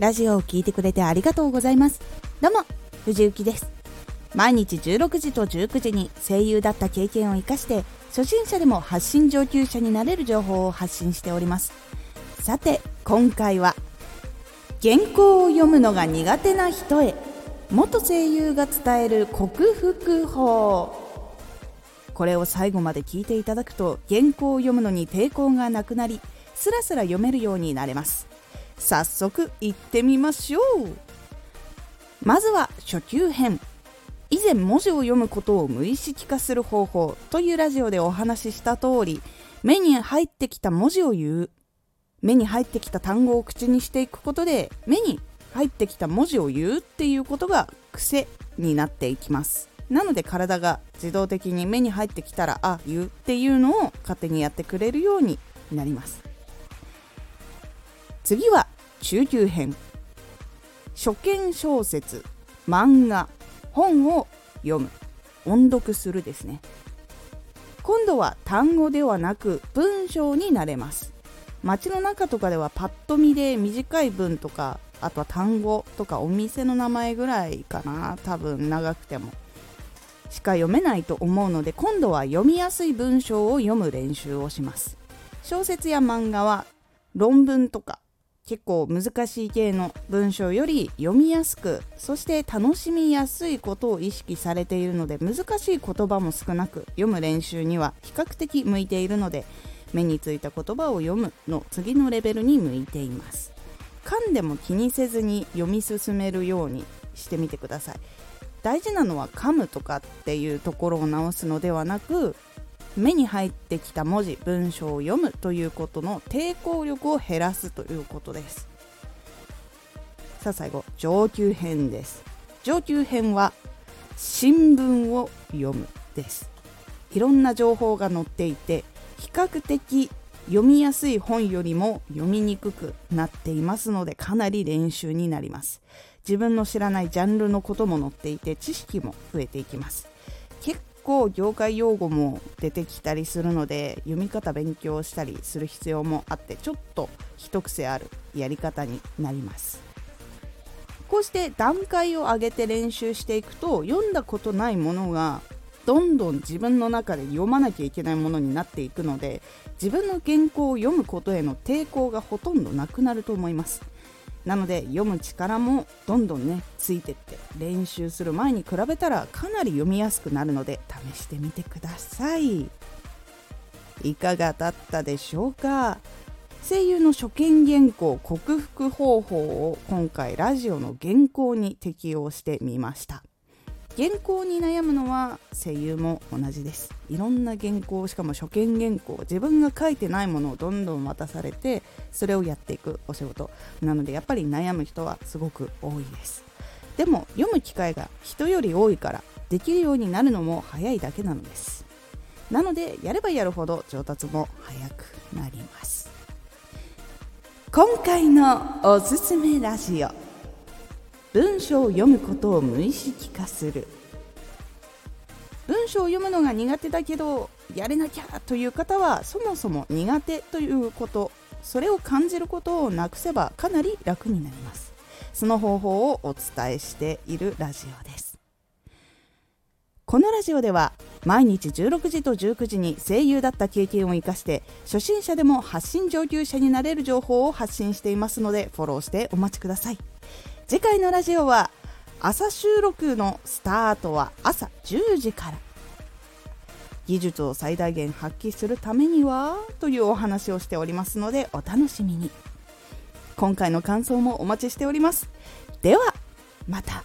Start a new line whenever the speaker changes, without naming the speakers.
ラジオを聞いてくれてありがとうございます。どうも藤幸です。毎日16時と19時に声優だった経験を生かして初心者でも発信上級者になれる情報を発信しております。さて今回は原稿を読むのが苦手な人へ元声優が伝える克服法。これを最後まで聞いていただくと原稿を読むのに抵抗がなくなりスラスラ読めるようになれます。早速行ってみましょう。まずは初級編。以前文字を読むことを無意識化する方法というラジオでお話しした通り目に入ってきた文字を言う。目に入ってきた単語を口にしていくことで目に入ってきた文字を言うっていうことが癖になっていきます。なので体が自動的に目に入ってきたらあ言うっていうのを勝手にやってくれるようになります。次は中級編。初見小説漫画本を読む。音読するですね。今度は単語ではなく文章になれます。街の中とかではパッと見で短い文とかあとは単語とかお店の名前ぐらいかな。多分長くても。しか読めないと思うので今度は読みやすい文章を読む練習をします。小説や漫画は論文とか結構難しい系の文章より読みやすくそして楽しみやすいことを意識されているので難しい言葉も少なく読む練習には比較的向いているので目についた言葉を読むの次のレベルに向いています。噛んでも気にせずに読み進めるようにしてみてください。大事なのは噛むとかっていうところを直すのではなく目に入ってきた文字文章を読むということの抵抗力を減らすということです。さあ最後上級編です。上級編は新聞を読むです。いろんな情報が載っていて比較的読みやすい本よりも読みにくくなっていますのでかなり練習になります。自分の知らないジャンルのことも載っていて知識も増えていきます。結構業界用語も出てきたりするので読み方勉強したりする必要もあってちょっと一癖あるやり方になります。こうして段階を上げて練習していくと読んだことないものがどんどん自分の中で読まなきゃいけないものになっていくので自分の原稿を読むことへの抵抗がほとんどなくなると思います。なので読む力もどんどんねついてって練習する前に比べたらかなり読みやすくなるので試してみてください。いかがだったでしょうか？声優の初見原稿克服方法を今回ラジオの原稿に適用してみました。原稿に悩むのは声優も同じです。いろんな原稿しかも初見原稿自分が書いてないものをどんどん渡されてそれをやっていくお仕事なのでやっぱり悩む人はすごく多いです。でも読む機会が人より多いからできるようになるのも早いだけなのです。なのでやればやるほど上達も早くなります。今回のおすすめラジオ。文章を読むことを無意識化する。文章を読むのが苦手だけどやれなきゃという方はそもそも苦手ということそれを感じることをなくせばかなり楽になります。その方法をお伝えしているラジオです。このラジオでは毎日16時と19時に声優だった経験を生かして初心者でも発信上級者になれる情報を発信していますのでフォローしてお待ちください。次回のラジオは朝収録のスタートは朝10時から。技術を最大限発揮するためにはというお話をしておりますのでお楽しみに。今回の感想もお待ちしております。ではまた。